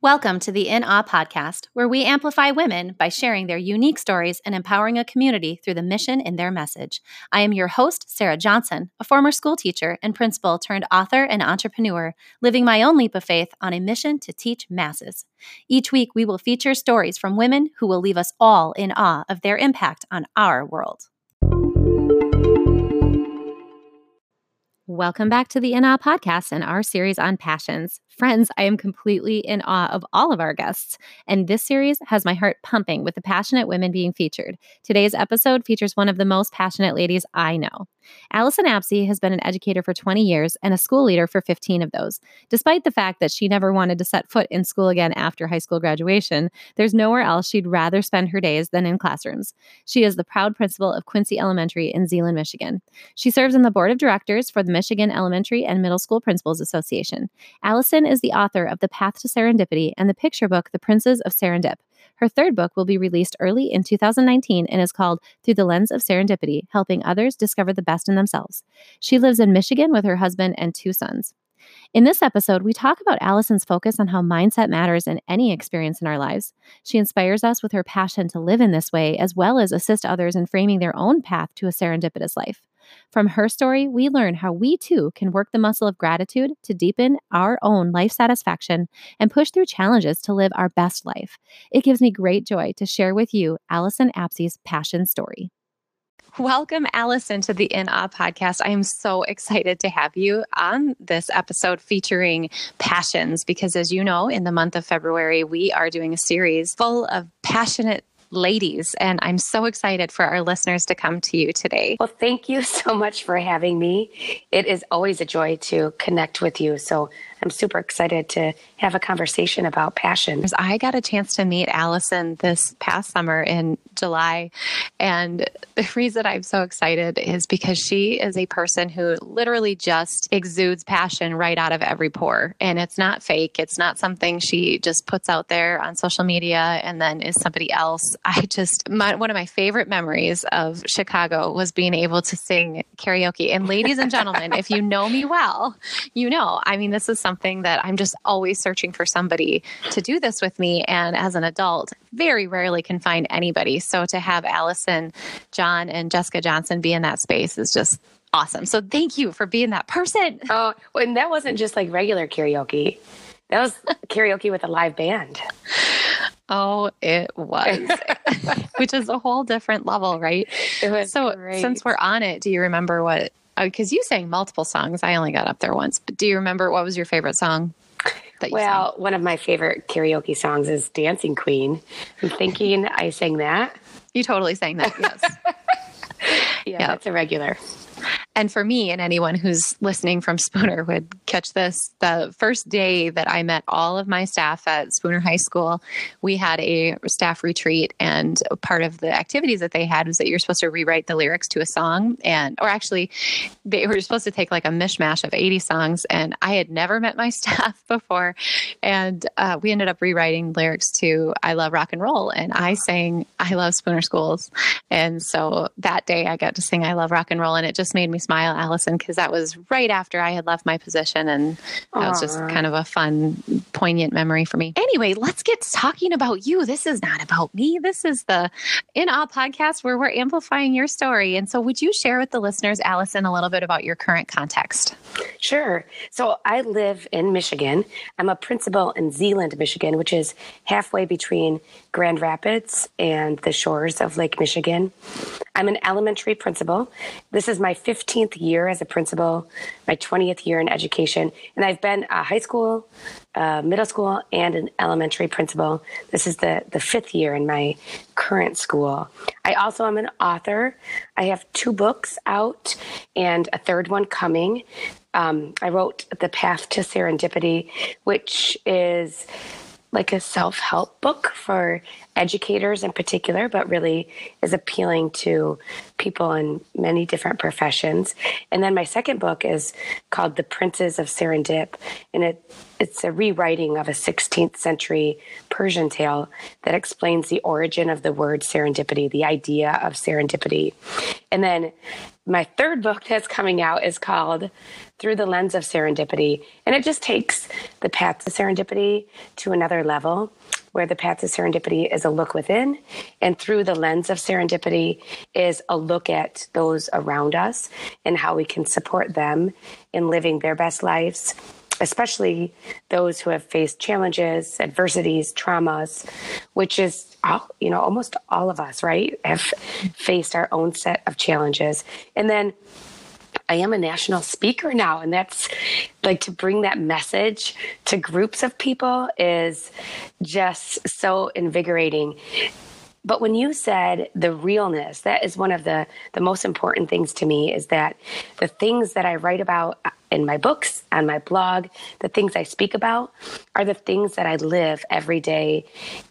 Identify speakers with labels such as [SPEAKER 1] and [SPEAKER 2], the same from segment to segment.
[SPEAKER 1] Welcome to the In Awe podcast, where we amplify women by sharing their unique stories and empowering a community through the mission in their message. I am your host, Sarah Johnson, a former school teacher and principal turned author and entrepreneur, living my own leap of faith on a mission to teach masses. Each week, we will feature stories from women who will leave us all in awe of their impact on our world. Welcome back to the In Awe podcast and our series on passions. Friends, I am completely in awe of all of our guests, and this series has my heart pumping with the passionate women being featured. Today's episode features one of the most passionate ladies I know. Allison Apsey has been an educator for 20 years and a school leader for 15 of those. Despite the fact that she never wanted to set foot in school again after high school graduation, there's nowhere else she'd rather spend her days than in classrooms. She is the proud principal of Quincy Elementary in Zeeland, Michigan. She serves on the board of directors for the Michigan Elementary and Middle School Principals Association. Allison is the author of The Path to Serendipity and the picture book The Princes of Serendip. Her third book will be released early in 2019 and is called Through the Lens of Serendipity Helping Others Discover the Best in Themselves. She lives in Michigan with her husband and two sons. In this episode, we talk about Allison's focus on how mindset matters in any experience in our lives. She inspires us with her passion to live in this way, as well as assist others in framing their own path to a serendipitous life. From her story, we learn how we too can work the muscle of gratitude to deepen our own life satisfaction and push through challenges to live our best life. It gives me great joy to share with you Allison Apsey's passion story. Welcome, Allison, to the In Awe podcast. I am so excited to have you on this episode featuring passions because, as you know, in the month of February, we are doing a series full of passionate ladies. And I'm so excited for our listeners to come to you today.
[SPEAKER 2] Well, thank you so much for having me. It is always a joy to connect with you. So I'm super excited to have a conversation about passion.
[SPEAKER 1] I got a chance to meet Allison this past summer in July. And the reason I'm so excited is because she is a person who literally just exudes passion right out of every pore. And it's not fake, it's not something she just puts out there on social media and then is somebody else. I just, my, one of my favorite memories of Chicago was being able to sing karaoke. And ladies and gentlemen, if you know me well, you know, I mean, this is something that I'm just always searching for somebody to do this with me. And as an adult, very rarely can find anybody. So to have Allison, John, and Jessica Johnson be in that space is just awesome. So thank you for being that person.
[SPEAKER 2] Oh, and that wasn't just like regular karaoke. That was karaoke with a live band.
[SPEAKER 1] Oh, it was, which is a whole different level, right?
[SPEAKER 2] It was
[SPEAKER 1] so.
[SPEAKER 2] great.
[SPEAKER 1] Since we're on it, do you remember what Oh, because you sang multiple songs. I only got up there once. But do you remember what was your favorite song?
[SPEAKER 2] well, sang? one of my favorite karaoke songs is Dancing Queen. I'm thinking I sang that.
[SPEAKER 1] You totally sang that, yes.
[SPEAKER 2] yeah, yep. that's a regular.
[SPEAKER 1] And for me and anyone who's listening from Spooner would catch this. The first day that I met all of my staff at Spooner High School, we had a staff retreat, and part of the activities that they had was that you're supposed to rewrite the lyrics to a song, and or actually, they were supposed to take like a mishmash of 80 songs. And I had never met my staff before, and uh, we ended up rewriting lyrics to "I Love Rock and Roll," and I sang "I Love Spooner Schools," and so that day I got to sing "I Love Rock and Roll," and it just made me smile, Allison, because that was right after I had left my position. And that Aww. was just kind of a fun, poignant memory for me. Anyway, let's get talking about you. This is not about me. This is the In Awe podcast where we're amplifying your story. And so, would you share with the listeners, Allison, a little bit about your current context?
[SPEAKER 2] Sure. So, I live in Michigan. I'm a principal in Zeeland, Michigan, which is halfway between Grand Rapids and the shores of Lake Michigan. I'm an elementary principal. This is my 15th year as a principal, my 20th year in education, and I've been a high school, uh, middle school, and an elementary principal. This is the, the fifth year in my current school. I also am an author. I have two books out and a third one coming. Um, I wrote The Path to Serendipity, which is like a self help book for educators in particular, but really is appealing to people in many different professions. And then my second book is called The Princes of Serendip, and it it's a rewriting of a 16th century Persian tale that explains the origin of the word serendipity, the idea of serendipity. And then my third book that's coming out is called Through the Lens of Serendipity. And it just takes the path to serendipity to another level, where the path to serendipity is a look within, and through the lens of serendipity is a look at those around us and how we can support them in living their best lives especially those who have faced challenges, adversities, traumas, which is you know almost all of us, right, have faced our own set of challenges. And then I am a national speaker now, and that's like to bring that message to groups of people is just so invigorating. But when you said the realness, that is one of the, the most important things to me is that the things that I write about in my books, on my blog, the things I speak about are the things that I live every day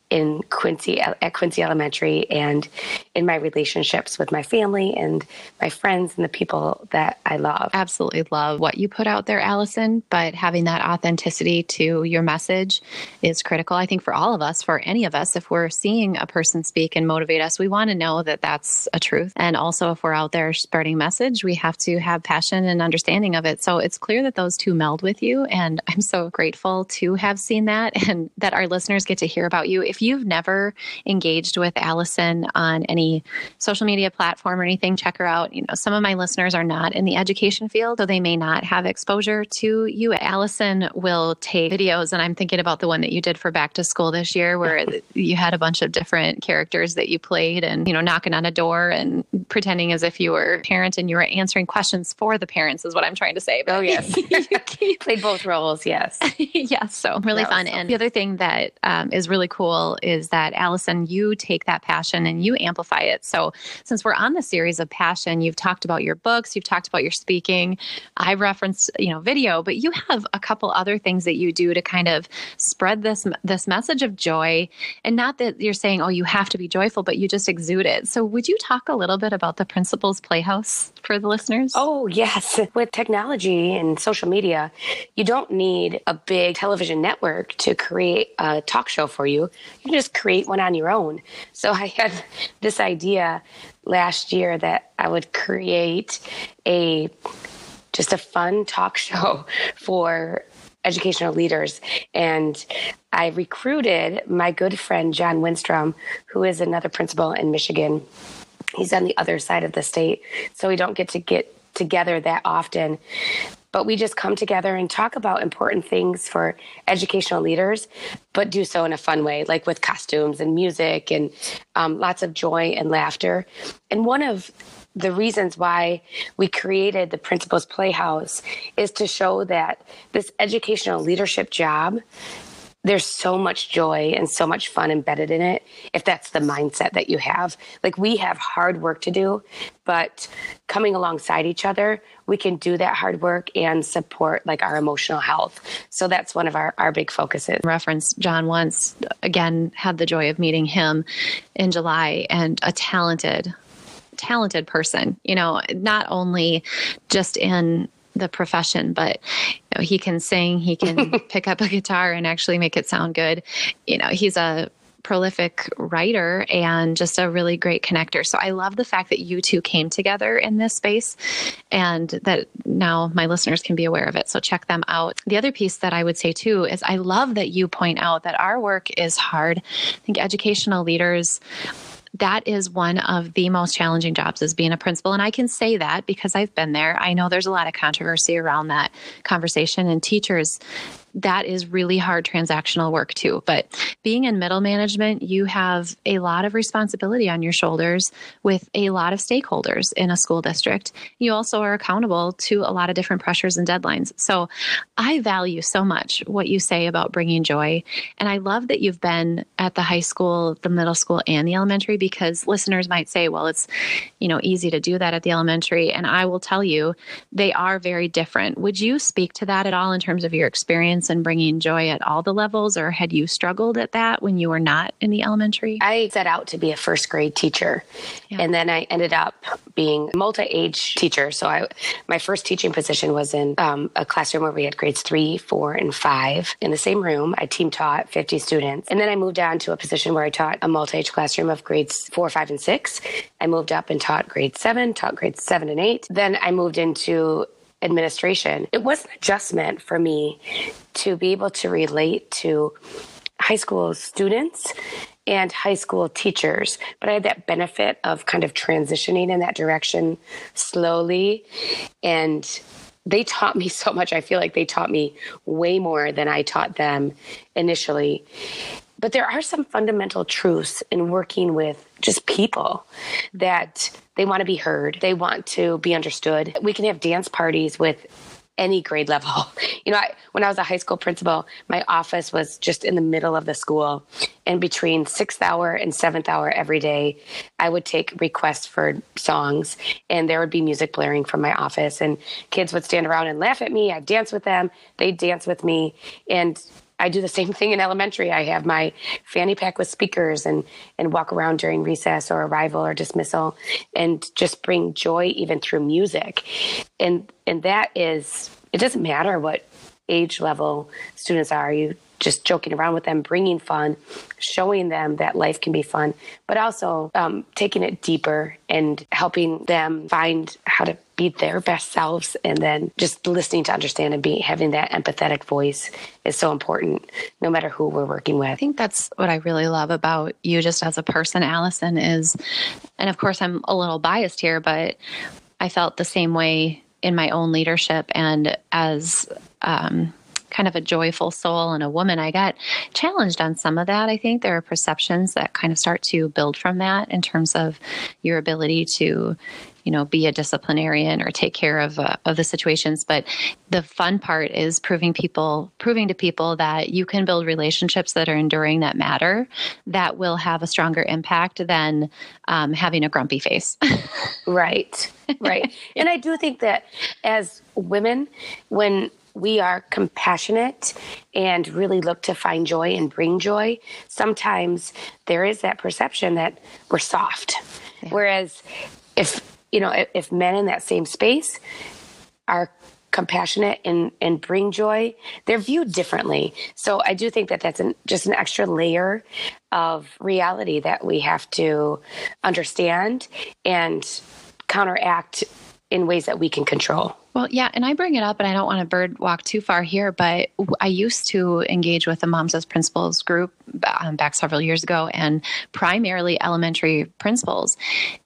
[SPEAKER 2] in Quincy at Quincy Elementary and in my relationships with my family and my friends and the people that I love.
[SPEAKER 1] Absolutely love what you put out there, Allison, but having that authenticity to your message is critical. I think for all of us, for any of us, if we're seeing a person speak and motivate us, we want to know that that's a truth. And also, if we're out there spreading message, we have to have passion and understanding of it. So it's clear that those two meld with you. And I'm so grateful to have seen that and that our listeners get to hear about you. If you've never engaged with Allison on any social media platform or anything, check her out. You know, some of my listeners are not in the education field, so they may not have exposure to you. Allison will take videos, and I'm thinking about the one that you did for back to school this year, where you had a bunch of different characters that you played and, you know, knocking on a door and pretending as if you were a parent and you were answering questions for the parents, is what I'm trying to say.
[SPEAKER 2] But oh, yes. you played both roles, yes.
[SPEAKER 1] yes. So really fun. So and the other thing that um, is really cool is that Allison, you take that passion and you amplify it. So since we're on the series of passion, you've talked about your books, you've talked about your speaking. I referenced, you know, video, but you have a couple other things that you do to kind of spread this this message of joy. And not that you're saying, oh, you have to be joyful, but you just exude it. So would you talk a little bit about the Principals Playhouse for the listeners?
[SPEAKER 2] Oh, yes. With technology and social media, you don't need a big television network to create a talk show for you you can just create one on your own. So I had this idea last year that I would create a just a fun talk show for educational leaders. And I recruited my good friend, John Winstrom, who is another principal in Michigan. He's on the other side of the state, so we don't get to get together that often but we just come together and talk about important things for educational leaders, but do so in a fun way, like with costumes and music and um, lots of joy and laughter. And one of the reasons why we created the Principals Playhouse is to show that this educational leadership job there's so much joy and so much fun embedded in it if that's the mindset that you have. Like we have hard work to do, but coming alongside each other, we can do that hard work and support like our emotional health. So that's one of our, our big focuses.
[SPEAKER 1] Reference John once again had the joy of meeting him in July and a talented talented person you know not only just in the profession, but know, he can sing, he can pick up a guitar and actually make it sound good. You know, he's a prolific writer and just a really great connector. So I love the fact that you two came together in this space and that now my listeners can be aware of it. So check them out. The other piece that I would say too is I love that you point out that our work is hard. I think educational leaders that is one of the most challenging jobs as being a principal. And I can say that because I've been there. I know there's a lot of controversy around that conversation, and teachers that is really hard transactional work too. But being in middle management, you have a lot of responsibility on your shoulders with a lot of stakeholders in a school district. You also are accountable to a lot of different pressures and deadlines. So I value so much what you say about bringing joy. And I love that you've been at the high school, the middle school, and the elementary because listeners might say, well, it's, you know, easy to do that at the elementary. And I will tell you, they are very different. Would you speak to that at all in terms of your experience? Confidence in bringing joy at all the levels, or had you struggled at that when you were not in the elementary?
[SPEAKER 2] I set out to be a first grade teacher, yeah. and then I ended up being a multi-age teacher. So I, my first teaching position was in um, a classroom where we had grades three, four, and five in the same room. I team taught 50 students, and then I moved on to a position where I taught a multi-age classroom of grades four, five, and six. I moved up and taught grade seven, taught grades seven and eight. Then I moved into administration. It was an adjustment for me to be able to relate to high school students and high school teachers, but I had that benefit of kind of transitioning in that direction slowly. And they taught me so much. I feel like they taught me way more than I taught them initially. But there are some fundamental truths in working with just people that they want to be heard, they want to be understood. We can have dance parties with any grade level. You know, I, when I was a high school principal, my office was just in the middle of the school. And between sixth hour and seventh hour every day, I would take requests for songs, and there would be music blaring from my office. And kids would stand around and laugh at me. I'd dance with them, they'd dance with me. And I do the same thing in elementary. I have my fanny pack with speakers and and walk around during recess or arrival or dismissal and just bring joy even through music. And and that is it doesn't matter what age level students are. You just joking around with them, bringing fun, showing them that life can be fun, but also um, taking it deeper and helping them find how to be their best selves. And then just listening to understand and be having that empathetic voice is so important, no matter who we're working with. I
[SPEAKER 1] think that's what I really love about you, just as a person, Allison. Is, and of course, I'm a little biased here, but I felt the same way in my own leadership and as um, kind of a joyful soul and a woman, I got challenged on some of that. I think there are perceptions that kind of start to build from that in terms of your ability to, you know, be a disciplinarian or take care of uh, of the situations. But the fun part is proving people, proving to people that you can build relationships that are enduring, that matter, that will have a stronger impact than um, having a grumpy face.
[SPEAKER 2] right, right. And I do think that as women, when we are compassionate and really look to find joy and bring joy, sometimes there is that perception that we're soft. Yeah. Whereas if, you know, if, if men in that same space are compassionate and, and bring joy, they're viewed differently. So I do think that that's an, just an extra layer of reality that we have to understand and counteract in ways that we can control.
[SPEAKER 1] Well, yeah, and I bring it up, and I don't want to bird walk too far here, but I used to engage with the Moms as Principals group um, back several years ago, and primarily elementary principals,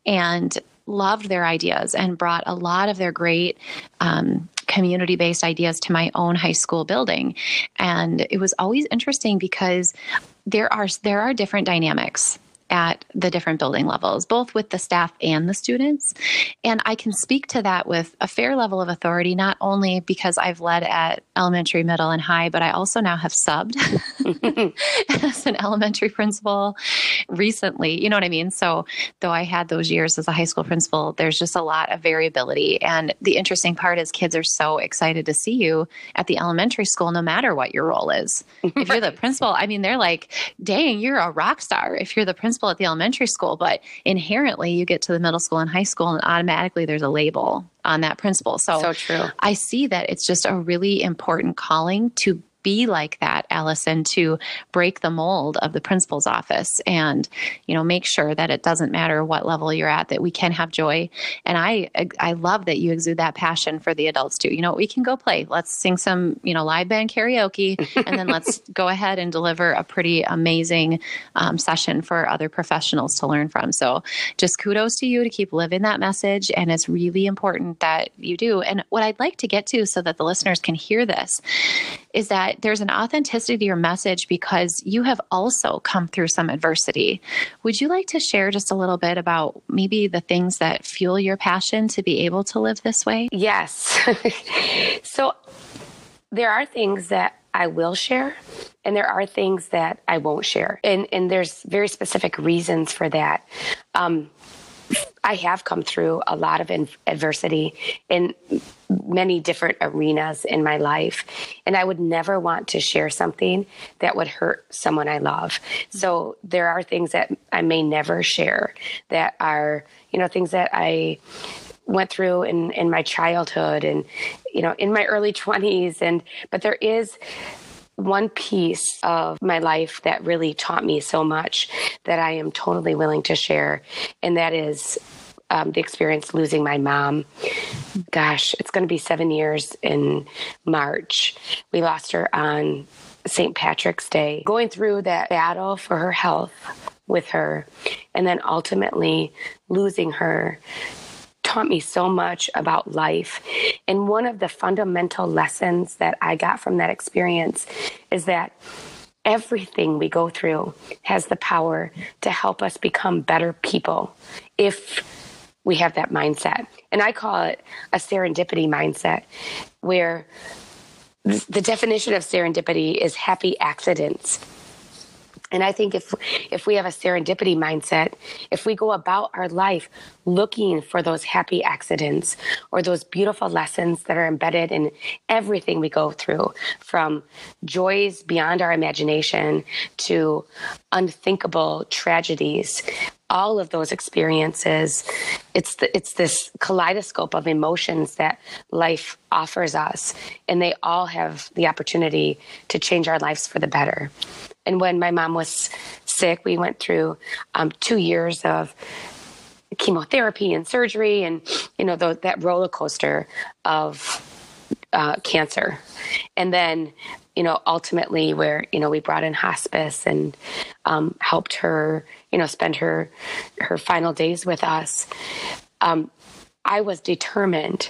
[SPEAKER 1] and loved their ideas and brought a lot of their great um, community based ideas to my own high school building. And it was always interesting because there are there are different dynamics at the different building levels, both with the staff and the students. And I can speak to that with a fair level of authority, not only because I've led at elementary, middle, and high, but I also now have subbed as an elementary principal recently. You know what I mean? So, though I had those years as a high school principal, there's just a lot of variability. And the interesting part is kids are so excited to see you at the elementary school, no matter what your role is. If you're the principal, I mean, they're like, dang, you're a rock star if you're the principal principal at the elementary school, but inherently you get to the middle school and high school and automatically there's a label on that principal. So,
[SPEAKER 2] so true.
[SPEAKER 1] I see that it's just a really important calling to be like that, Allison, to break the mold of the principal's office and, you know, make sure that it doesn't matter what level you're at, that we can have joy. And I, I love that you exude that passion for the adults too. You know, we can go play. Let's sing some, you know, live band karaoke, and then let's go ahead and deliver a pretty amazing um, session for other professionals to learn from. So just kudos to you to keep living that message. And it's really important that you do. And what I'd like to get to so that the listeners can hear this is that there's an authenticity to your message because you have also come through some adversity. Would you like to share just a little bit about maybe the things that fuel your passion to be able to live this way?
[SPEAKER 2] Yes. so there are things that I will share and there are things that I won't share. And and there's very specific reasons for that. Um, I have come through a lot of adversity in many different arenas in my life. And I would never want to share something that would hurt someone I love. So there are things that I may never share that are, you know, things that I went through in, in my childhood and, you know, in my early 20s. And, but there is, one piece of my life that really taught me so much that I am totally willing to share, and that is um, the experience losing my mom. Gosh, it's going to be seven years in March. We lost her on St. Patrick's Day, going through that battle for her health with her, and then ultimately losing her taught me so much about life. And one of the fundamental lessons that I got from that experience is that everything we go through has the power to help us become better people if we have that mindset. And I call it a serendipity mindset, where the definition of serendipity is happy accidents. And I think if if we have a serendipity mindset, if we go about our life looking for those happy accidents or those beautiful lessons that are embedded in everything we go through, from joys beyond our imagination to unthinkable tragedies, all of those experiences, it's the, it's this kaleidoscope of emotions that life offers us, and they all have the opportunity to change our lives for the better. And when my mom was sick, we went through um, two years of chemotherapy and surgery, and you know the, that roller coaster of uh, cancer. And then, you know, ultimately, where you know we brought in hospice and um, helped her, you know, spend her her final days with us. Um, I was determined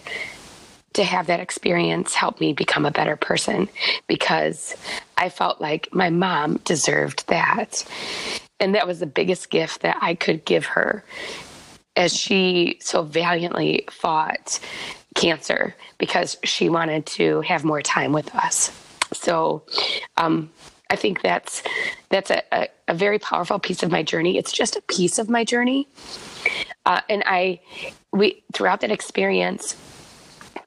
[SPEAKER 2] to have that experience help me become a better person because I felt like my mom deserved that. And that was the biggest gift that I could give her as she so valiantly fought cancer because she wanted to have more time with us. So, um, I think that's that's a, a, a, very powerful piece of my journey. It's just a piece of my journey, uh, and I we throughout that experience,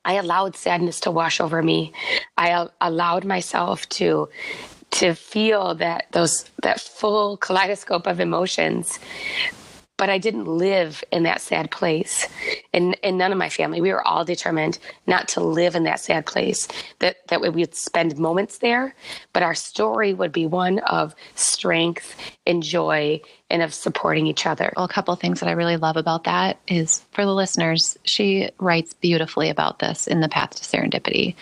[SPEAKER 2] I allowed sadness to wash over me. I allowed myself to to feel that those that full kaleidoscope of emotions but I didn't live in that sad place. And, and none of my family, we were all determined not to live in that sad place, that, that we would spend moments there, but our story would be one of strength and joy and of supporting each other.
[SPEAKER 1] Well, a couple things that I really love about that is for the listeners, she writes beautifully about this in The Path to Serendipity.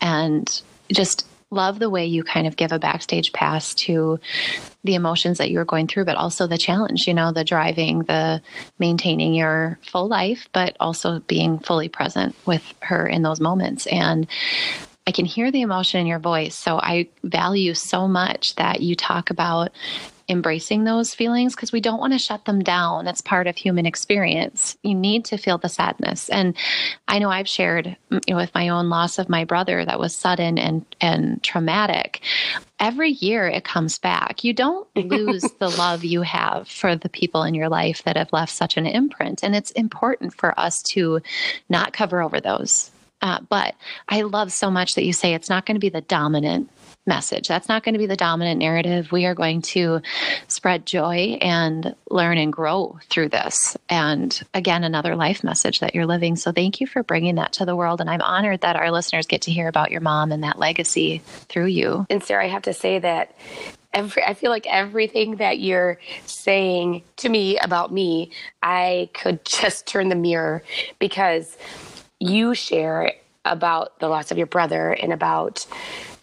[SPEAKER 1] And just love the way you kind of give a backstage pass to the emotions that you were going through, but also the challenge, you know, the driving, the maintaining your full life, but also being fully present with her in those moments. And I can hear the emotion in your voice. So I value so much that you talk about embracing those feelings because we don't want to shut them down. It's part of human experience. You need to feel the sadness. And I know I've shared you know, with my own loss of my brother that was sudden and, and traumatic. Every year it comes back. You don't lose the love you have for the people in your life that have left such an imprint. And it's important for us to not cover over those. Uh, but I love so much that you say it's not going to be the dominant message. That's not going to be the dominant narrative. We are going to spread joy and learn and grow through this. And again, another life message that you're living. So thank you for bringing that to the world. And I'm honored that our listeners get to hear about your mom and that legacy through you.
[SPEAKER 2] And Sarah, I have to say that every I feel like everything that you're saying to me about me, I could just turn the mirror because you share about the loss of your brother and about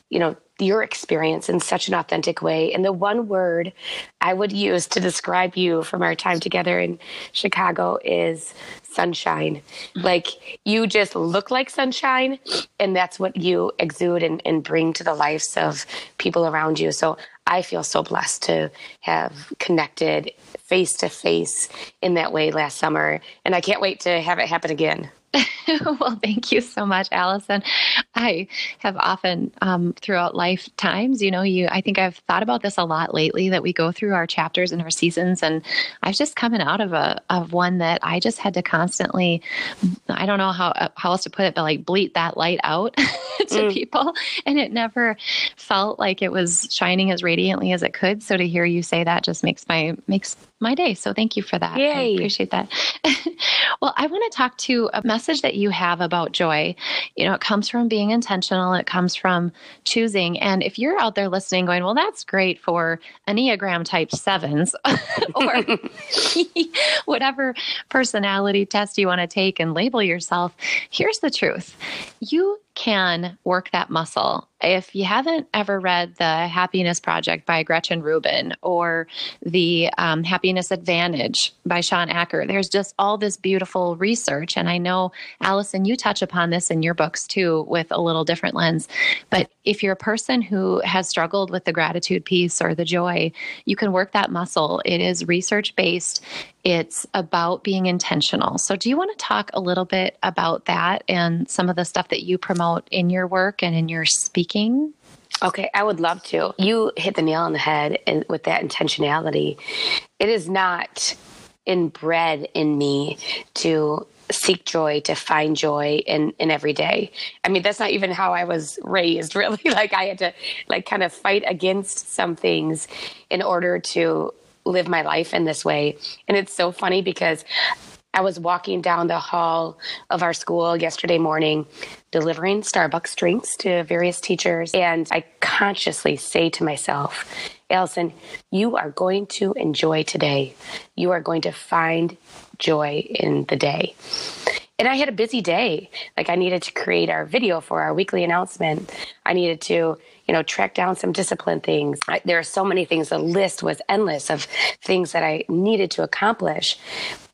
[SPEAKER 2] you know your experience in such an authentic way. And the one word I would use to describe you from our time together in Chicago is sunshine. Like you just look like sunshine, and that's what you exude and, and bring to the lives of people around you. So I feel so blessed to have connected face to face in that way last summer. And I can't wait to have it happen again.
[SPEAKER 1] well, thank you so much, Allison. I have often, um, throughout lifetimes, you know, you. I think I've thought about this a lot lately. That we go through our chapters and our seasons, and I've just coming out of a of one that I just had to constantly. I don't know how how else to put it, but like bleat that light out to mm. people, and it never felt like it was shining as radiantly as it could. So to hear you say that just makes my makes my day. So thank you for that.
[SPEAKER 2] Yay.
[SPEAKER 1] I appreciate that. well, I want to talk to a message that you have about joy. You know, it comes from being intentional, it comes from choosing. And if you're out there listening, going, well, that's great for Enneagram type sevens or whatever personality test you want to take and label yourself, here's the truth you can work that muscle. If you haven't ever read The Happiness Project by Gretchen Rubin or The um, Happiness Advantage by Shawn Achor, there's just all this beautiful research. And I know, Allison, you touch upon this in your books too with a little different lens. But if you're a person who has struggled with the gratitude piece or the joy, you can work that muscle. It is research based, it's about being intentional. So, do you want to talk a little bit about that and some of the stuff that you promote in your work and in your speaking?
[SPEAKER 2] Okay, I would love to. You hit the nail on the head and with that intentionality. It is not inbred in me to seek joy, to find joy in, in every day. I mean, that's not even how I was raised, really. like I had to like kind of fight against some things in order to live my life in this way. And it's so funny because I was walking down the hall of our school yesterday morning, delivering Starbucks drinks to various teachers. And I consciously say to myself, Allison, you are going to enjoy today. You are going to find joy in the day. And I had a busy day. Like I needed to create our video for our weekly announcement. I needed to you know, track down some discipline things. I, there are so many things. The list was endless of things that I needed to accomplish.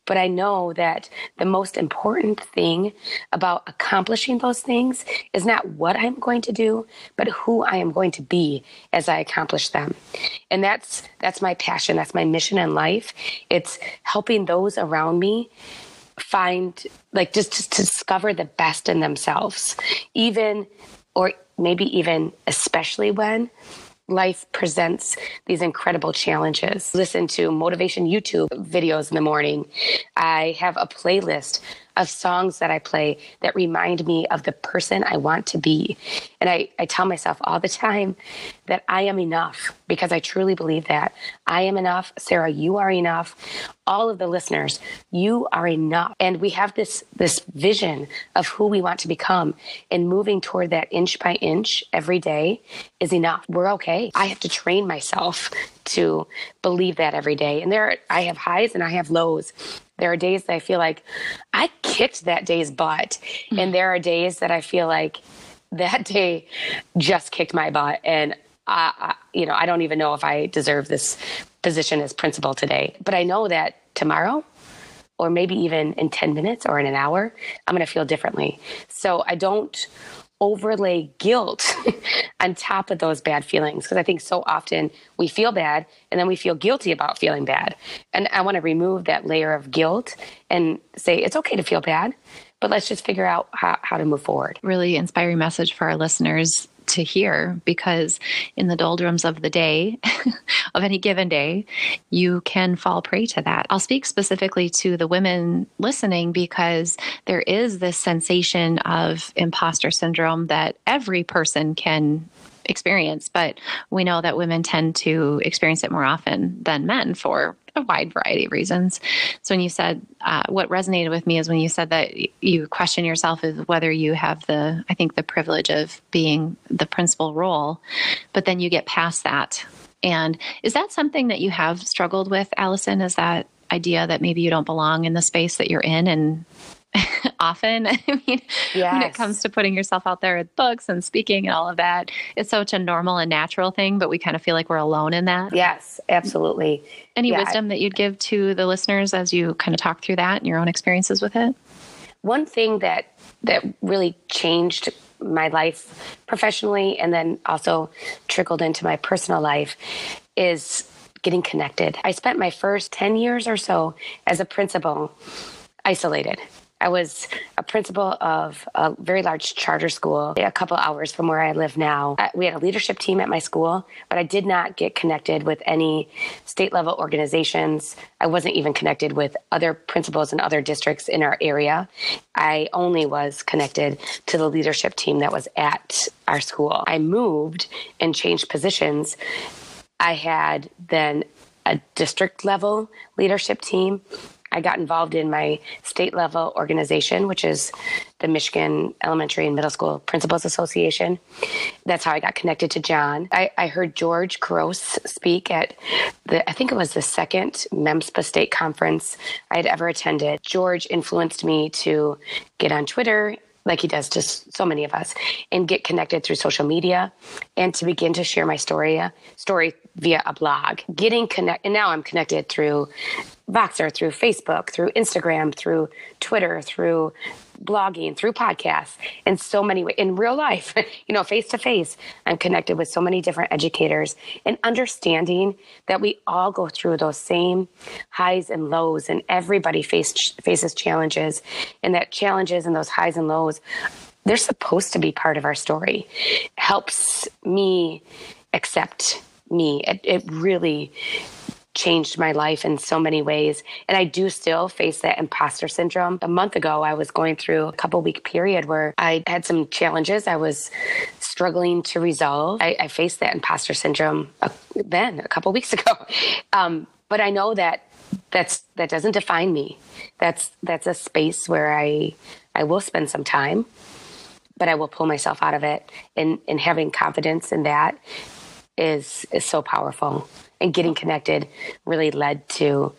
[SPEAKER 2] But I know that the most important thing about accomplishing those things is not what I'm going to do, but who I am going to be as I accomplish them. And that's that's my passion, that's my mission in life. It's helping those around me find like just to discover the best in themselves. Even or maybe even especially when life presents these incredible challenges. Listen to motivation YouTube videos in the morning. I have a playlist of songs that I play that remind me of the person I want to be. And I, I tell myself all the time that I am enough because I truly believe that. I am enough. Sarah, you are enough. All of the listeners, you are enough. And we have this, this vision of who we want to become and moving toward that inch by inch every day is enough. We're okay. I have to train myself to believe that every day. And there, are, I have highs and I have lows. There are days that I feel like I kicked that day's butt. Mm-hmm. And there are days that I feel like that day just kicked my butt. And I, I, you know, I don't even know if I deserve this position as principal today. But I know that tomorrow, or maybe even in 10 minutes or in an hour, I'm going to feel differently. So I don't overlay guilt on top of those bad feelings because I think so often we feel bad and then we feel guilty about feeling bad. And I want to remove that layer of guilt and say it's okay to feel bad, but let's just figure out how, how to move forward.
[SPEAKER 1] Really inspiring message for our listeners to hear because in the doldrums of the day, of any given day, you can fall prey to that. I'll speak specifically to the women listening because there is this sensation of imposter syndrome that every person can experience, but we know that women tend to experience it more often than men for a wide variety of reasons. So when you said uh, what resonated with me is when you said that you question yourself is whether you have the I think the privilege of being the principal role, but then you get past that. And is that something that you have struggled with, Allison? Is that idea that maybe you don't belong in the space that you're in and often. I mean, yes. when it comes to putting yourself out there with books and speaking and all of that, it's such a normal and natural thing, but we kind of feel like we're alone in that.
[SPEAKER 2] Yes, absolutely.
[SPEAKER 1] Any yeah. wisdom that you'd give to the listeners as you kind of talk through that and your own experiences with it?
[SPEAKER 2] One thing that that really changed my life professionally and then also trickled into my personal life is getting connected. I spent my first 10 years or so as a principal isolated. I was a principal of a very large charter school a couple hours from where I live now. We had a leadership team at my school, but I did not get connected with any state level organizations. I wasn't even connected with other principals in other districts in our area. I only was connected to the leadership team that was at our school. I moved and changed positions. I had then a district level leadership team I got involved in my state level organization, which is the Michigan Elementary and Middle School Principals Association. That's how I got connected to John. I, I heard George Couros speak at the, I think it was the second MEMSPA state conference I had ever attended. George influenced me to get on Twitter like he does to so many of us and get connected through social media and to begin to share my story uh, story via a blog getting connect and now i'm connected through voxer through facebook through instagram through twitter through blogging through podcasts in so many ways in real life you know face to face i'm connected with so many different educators and understanding that we all go through those same highs and lows and everybody face, faces challenges and that challenges and those highs and lows they're supposed to be part of our story. Helps me accept me it, it really changed my life in so many ways. And I do still face that imposter syndrome. A month ago, I was going through a couple week period where I had some challenges I was struggling to resolve. I, I faced that imposter syndrome uh, then a couple weeks ago. Um, but I know that that's that doesn't define me. That's that's a space where I I will spend some time, but I will pull myself out of it. And and having confidence in that is is so powerful and getting connected really led to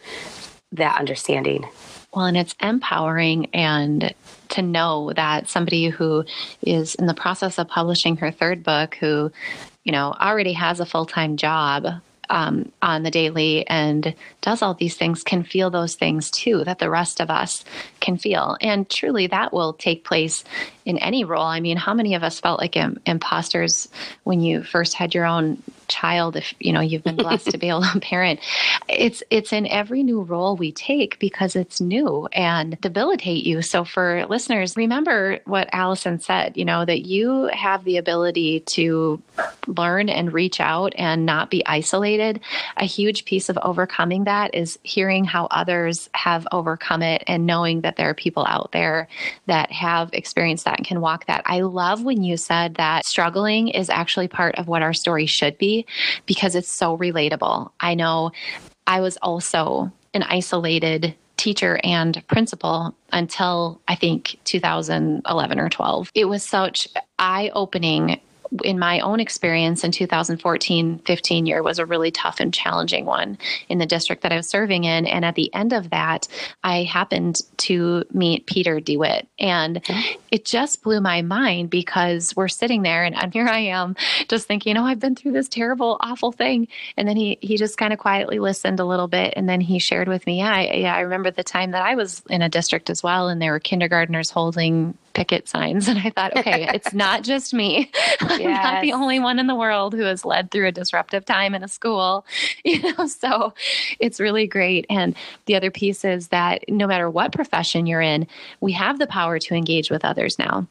[SPEAKER 2] that understanding.
[SPEAKER 1] Well, and it's empowering and to know that somebody who is in the process of publishing her third book, who, you know, already has a full time job um, on the daily and does all these things can feel those things too that the rest of us can feel. And truly, that will take place in any role. I mean, how many of us felt like Im- imposters when you first had your own child if you know you've been blessed to be a parent. It's it's in every new role we take because it's new and debilitate you. So for listeners remember what allison said you know that you have the ability to learn and reach out and not be isolated. A huge piece of overcoming that is hearing how others have overcome it and knowing that there are people out there that have experienced that and can walk that. I love when you said that struggling is actually part of what our story should be because it's so relatable. I know I was also an isolated teacher and principal until I think 2011 or 12. It was such eye opening in my own experience in 2014 15 year was a really tough and challenging one in the district that I was serving in. And at the end of that, I happened to meet Peter DeWitt. And it just blew my mind because we're sitting there and, and here I am just thinking, oh, I've been through this terrible, awful thing. And then he, he just kind of quietly listened a little bit. And then he shared with me, yeah, I, yeah, I remember the time that I was in a district as well. And there were kindergartners holding picket signs. And I thought, okay, it's not just me. Yes. I'm not the only one in the world who has led through a disruptive time in a school. You know, so it's really great. And the other piece is that no matter what profession you're in, we have the power to engage with others now.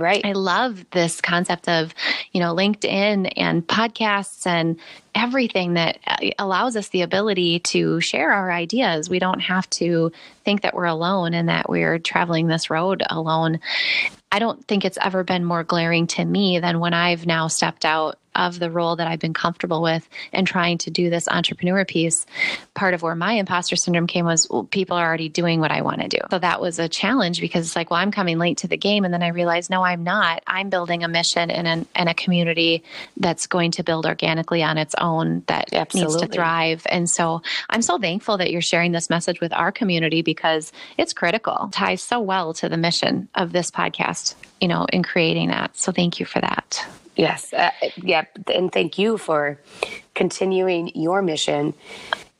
[SPEAKER 2] Right.
[SPEAKER 1] I love this concept of, you know, LinkedIn and podcasts and everything that uh, allows us the ability to share our ideas. We don't have to think that we're alone and that we're traveling this road alone. I don't think it's ever been more glaring to me than when I've now stepped out of the role that I've been comfortable with and trying to do this entrepreneur piece, part of where my imposter syndrome came was well, people are already doing what I want to do. So that was a challenge because it's like, well, I'm coming late to the game. And then I realized, no, I'm not. I'm building a mission and, an, and a community that's going to build organically on its own that Absolutely. needs to thrive. And so I'm so thankful that you're sharing this message with our community because it's critical, it ties so well to the mission of this podcast, you know, in creating that. So thank you for that.
[SPEAKER 2] Yes. Uh, yeah. And thank you for continuing your mission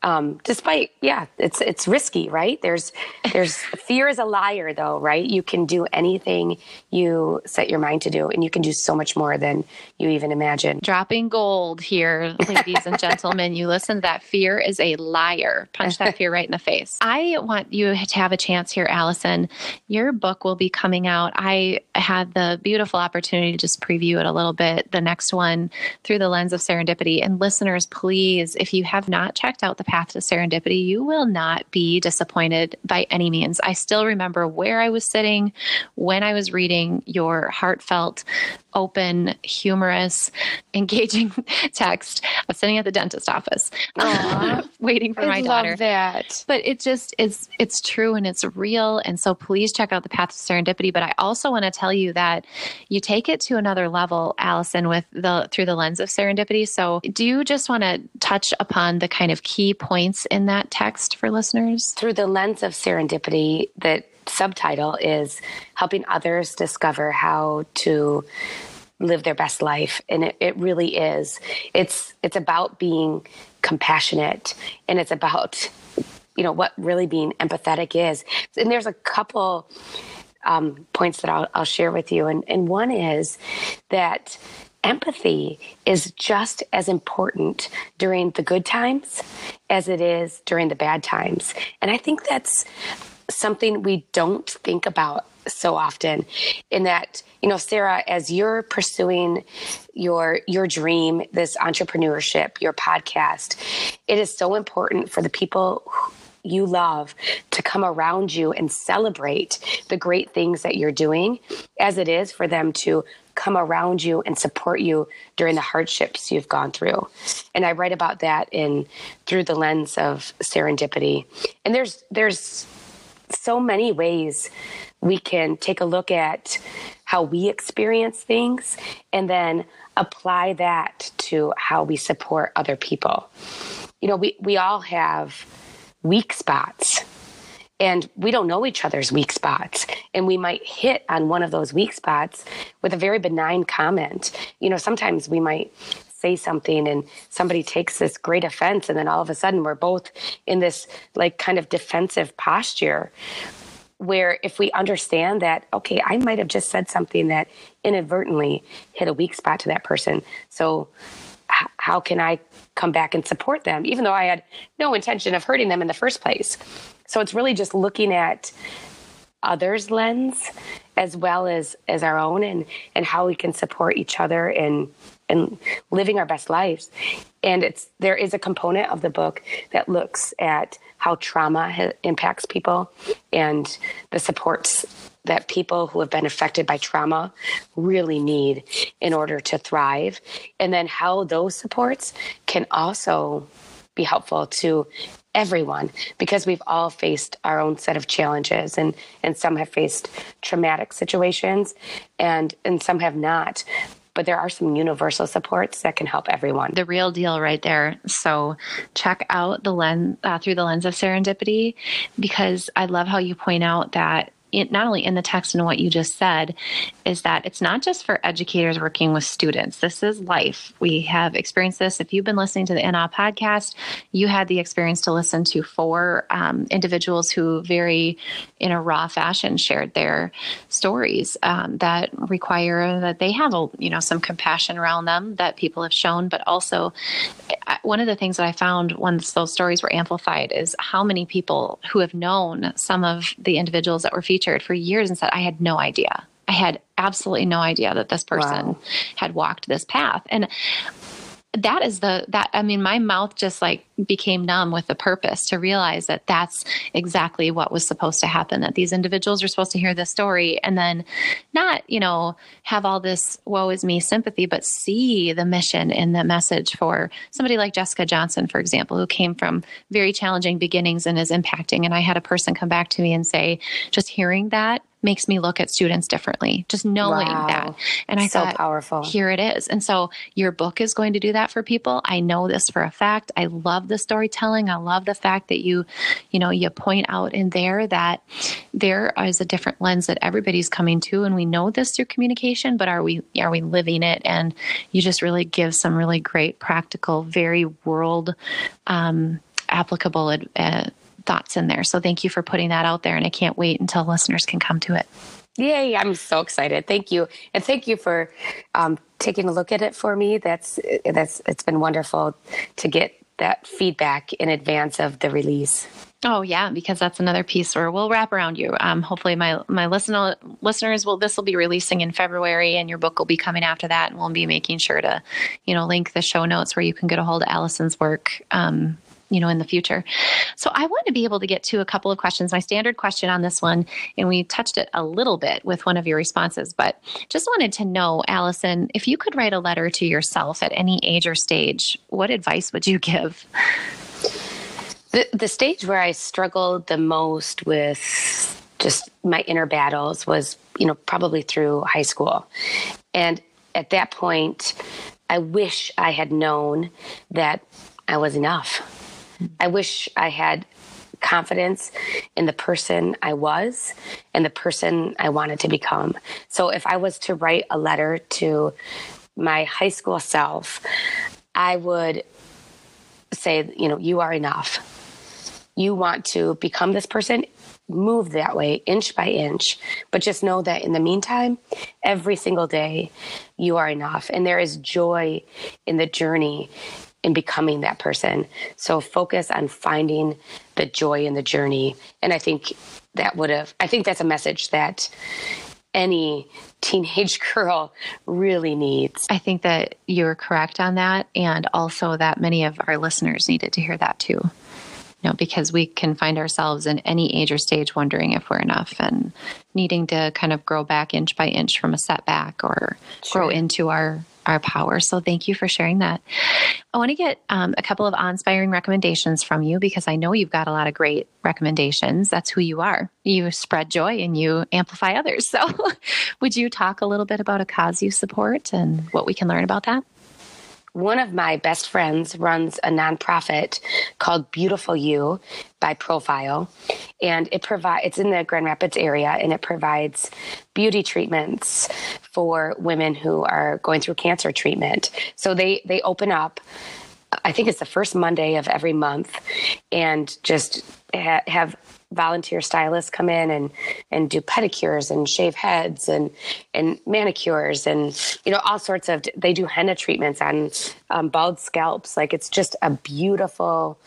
[SPEAKER 2] um, despite yeah it's it's risky right? There's there's fear is a liar though right? You can do anything you set your mind to do and you can do so much more than you even imagine.
[SPEAKER 1] Dropping gold here ladies and gentlemen. You listen to that fear is a liar. Punch that fear right in the face. I want you to have a chance here allison. Your book will be coming out. I had the beautiful opportunity to just preview it a little bit the next one through the lens of serendipity. And listeners please if you have not checked out the path to serendipity, you will not be disappointed by any means. I still remember where I was sitting when I was reading your heartfelt, open, humorous, engaging text. I was sitting at the dentist office, waiting for
[SPEAKER 2] I
[SPEAKER 1] my daughter.
[SPEAKER 2] that
[SPEAKER 1] But it just is. It's true and it's real. And so please check out the path to serendipity. But I also want to tell you that you take it to another level, Allison, with the through the lens of serendipity. So do you just want to touch upon the kind of key points in that text for listeners?
[SPEAKER 2] through the lens of serendipity the subtitle is helping others discover how to live their best life. And it, it really is. It's it's about being compassionate and it's about you know what really being empathetic is. And there's a couple um, points that I'll, I'll share with you. And, and one is that empathy is just as important during the good times as it is during the bad times. And i think that's something we don't think about so often in that you know sarah as you're pursuing your your dream this entrepreneurship your podcast it is so important for the people you love to come around you and celebrate the great things that you're doing as it is for them to come around you and support you during the hardships you've gone through and i write about that in through the lens of serendipity and there's there's so many ways we can take a look at how we experience things and then apply that to how we support other people. You know, we, we all have weak spots and we don't know each other's weak spots. And we might hit on one of those weak spots with a very benign comment. You know, sometimes we might say something and somebody takes this great offense and then all of a sudden we're both in this like kind of defensive posture where if we understand that okay i might have just said something that inadvertently hit a weak spot to that person so how can i come back and support them even though i had no intention of hurting them in the first place? So it's really just looking at others lens as well as as our own and and how we can support each other in and living our best lives. And it's there is a component of the book that looks at how trauma ha- impacts people and the supports that people who have been affected by trauma really need in order to thrive. And then how those supports can also be helpful to everyone because we've all faced our own set of challenges and and some have faced traumatic situations and and some have not. But there are some universal supports that can help everyone.
[SPEAKER 1] The real deal right there. So check out the lens uh, through the lens of serendipity because I love how you point out that not only in the text and what you just said, is that it's not just for educators working with students. This is life. We have experienced this. If you've been listening to the NA podcast, you had the experience to listen to four um, individuals who very, in a raw fashion, shared their stories um, that require that they have a you know some compassion around them that people have shown, but also one of the things that I found once those stories were amplified is how many people who have known some of the individuals that were featured for years and said, I had no idea. I had absolutely no idea that this person
[SPEAKER 2] Wow.
[SPEAKER 1] had walked this path. And that is the that i mean my mouth just like became numb with the purpose to realize that that's exactly what was supposed to happen that these individuals are supposed to hear this story and then not you know have all this woe is me sympathy but see the mission and the message for somebody like jessica johnson for example who came from very challenging beginnings and is impacting and i had a person come back to me and say just hearing that makes me look at students differently just knowing
[SPEAKER 2] Wow.
[SPEAKER 1] that and i
[SPEAKER 2] so
[SPEAKER 1] thought
[SPEAKER 2] powerful
[SPEAKER 1] here it is. And so your book is going to do that for people. I know this for a fact. I love the storytelling. I love the fact that you, you know, you point out in there that there is a different lens that everybody's coming to and we know this through communication, but are we are we living it? And you just really give some really great practical, very world um applicable uh, thoughts in there. So thank you for putting that out there. And I can't wait until listeners can come to it.
[SPEAKER 2] Yay, I'm so excited. Thank you. And thank you for um, taking a look at it for me. That's, that's, it's been wonderful to get that feedback in advance of the release.
[SPEAKER 1] Oh yeah, because that's another piece where we'll wrap around you. Um, hopefully, my my listener listeners will. This will be releasing in February, and your book will be coming after that. And we'll be making sure to, you know, link the show notes where you can get a hold of Allison's work. Um, you know, in the future. So I want to be able to get to a couple of questions. My standard question on this one, and we touched it a little bit with one of your responses, but just wanted to know, Allison, if you could write a letter to yourself at any age or stage, what advice would you give?
[SPEAKER 2] The, the stage where I struggled the most with just my inner battles was, you know, probably through high school. And at that point, I wish I had known that I was enough. I wish I had confidence in the person I was and the person I wanted to become. So if I was to write a letter to my high school self, I would say, you know, you are enough you want to become this person, move that way inch by inch. But just know that in the meantime, every single day, you are enough. And there is joy in the journey in becoming that person. So focus on finding the joy in the journey. And I think that would have, I think that's a message that any teenage girl really needs.
[SPEAKER 1] I think that you're correct on that. And also that many of our listeners needed to hear that too you know, because we can find ourselves in any age or stage wondering if we're enough and needing to kind of grow back inch by inch from a setback or sure. grow into our our power. So thank you for sharing that. I want to get um, a couple of inspiring recommendations from you because I know you've got a lot of great recommendations. That's who you are. You spread joy and you amplify others. So would you talk a little bit about a cause you support and what we can learn about that?
[SPEAKER 2] One of my best friends runs a nonprofit called Beautiful You by Profile, and it provide it's in the Grand Rapids area, and it provides beauty treatments for women who are going through cancer treatment. So they they open up. I think it's the first Monday of every month, and just ha- have volunteer stylists come in and and do pedicures and shave heads and and manicures and you know all sorts of they do henna treatments on um, bald scalps. Like it's just a beautiful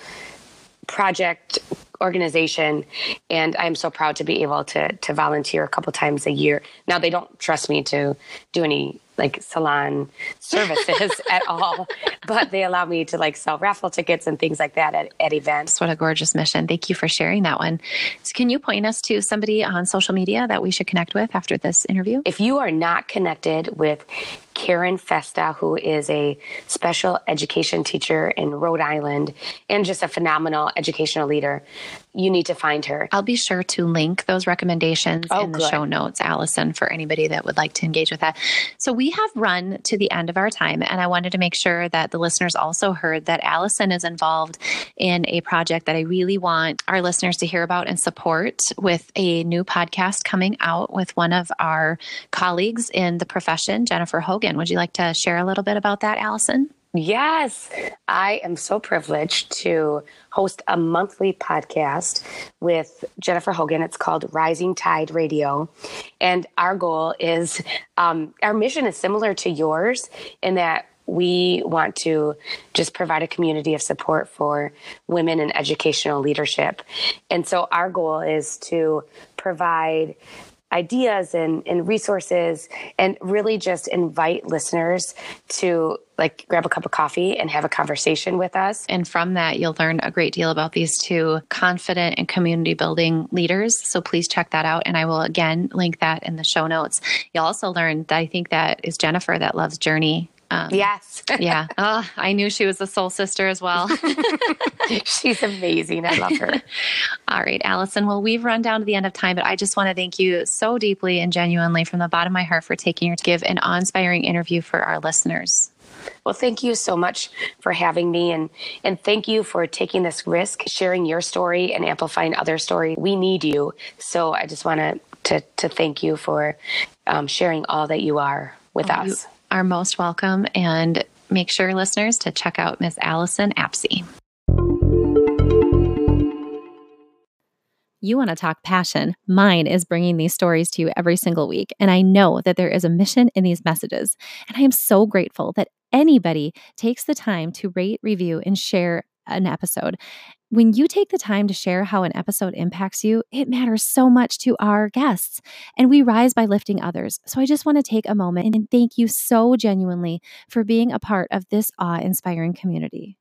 [SPEAKER 2] project organization. And i'm so proud to be able to to volunteer a couple times a year. Now they don't trust me to do any like salon services at all, but they allow me to like sell raffle tickets and things like that at, at events.
[SPEAKER 1] What a gorgeous mission. Thank you for sharing that one. So can you point us to somebody on social media that we should connect with after this interview?
[SPEAKER 2] If you are not connected with Karen Festa, who is a special education teacher in Rhode Island and just a phenomenal educational leader, you need to find her.
[SPEAKER 1] I'll be sure to link those recommendations oh, in the good. show notes, Allison, for anybody that would like to engage with that. So we have run to the end of our time, and I wanted to make sure that the listeners also heard that Allison is involved in a project that I really want our listeners to hear about and support with a new podcast coming out with one of our colleagues in the profession, Jennifer Hogan. Would you like to share a little bit about that, Allison?
[SPEAKER 2] Yes, I am so privileged to host a monthly podcast with Jennifer Hogan. It's called Rising Tide Radio. And our goal is um, our mission is similar to yours in that we want to just provide a community of support for women in educational leadership. And so our goal is to provide ideas and, and resources and really just invite listeners to like grab a cup of coffee and have a conversation with us.
[SPEAKER 1] And from that, you'll learn a great deal about these two confident and community building leaders. So please check that out. And I will again link that in the show notes. You'll also learn that I think that is Jennifer that loves Journey
[SPEAKER 2] um, yes.
[SPEAKER 1] yeah. Oh, I knew she was a soul sister as well.
[SPEAKER 2] She's amazing. I love her.
[SPEAKER 1] All right, Allison. Well, we've run down to the end of time, but I just want to thank you so deeply and genuinely from the bottom of my heart for taking your to give an awe-inspiring interview for our listeners.
[SPEAKER 2] Well, thank you so much for having me and and thank you for taking this risk, sharing your story and amplifying other story. We need you. So I just want to to, to thank you for um, sharing all that you are with oh, us.
[SPEAKER 1] You, are most welcome. And make sure, listeners, to check out Miss Allison Apsey. You want to talk passion? Mine is bringing these stories to you every single week. And I know that there is a mission in these messages. And I am so grateful that anybody takes the time to rate, review, and share an episode. When you take the time to share how an episode impacts you, it matters so much to our guests. And we rise by lifting others. So I just want to take a moment and thank you so genuinely for being a part of this awe inspiring community.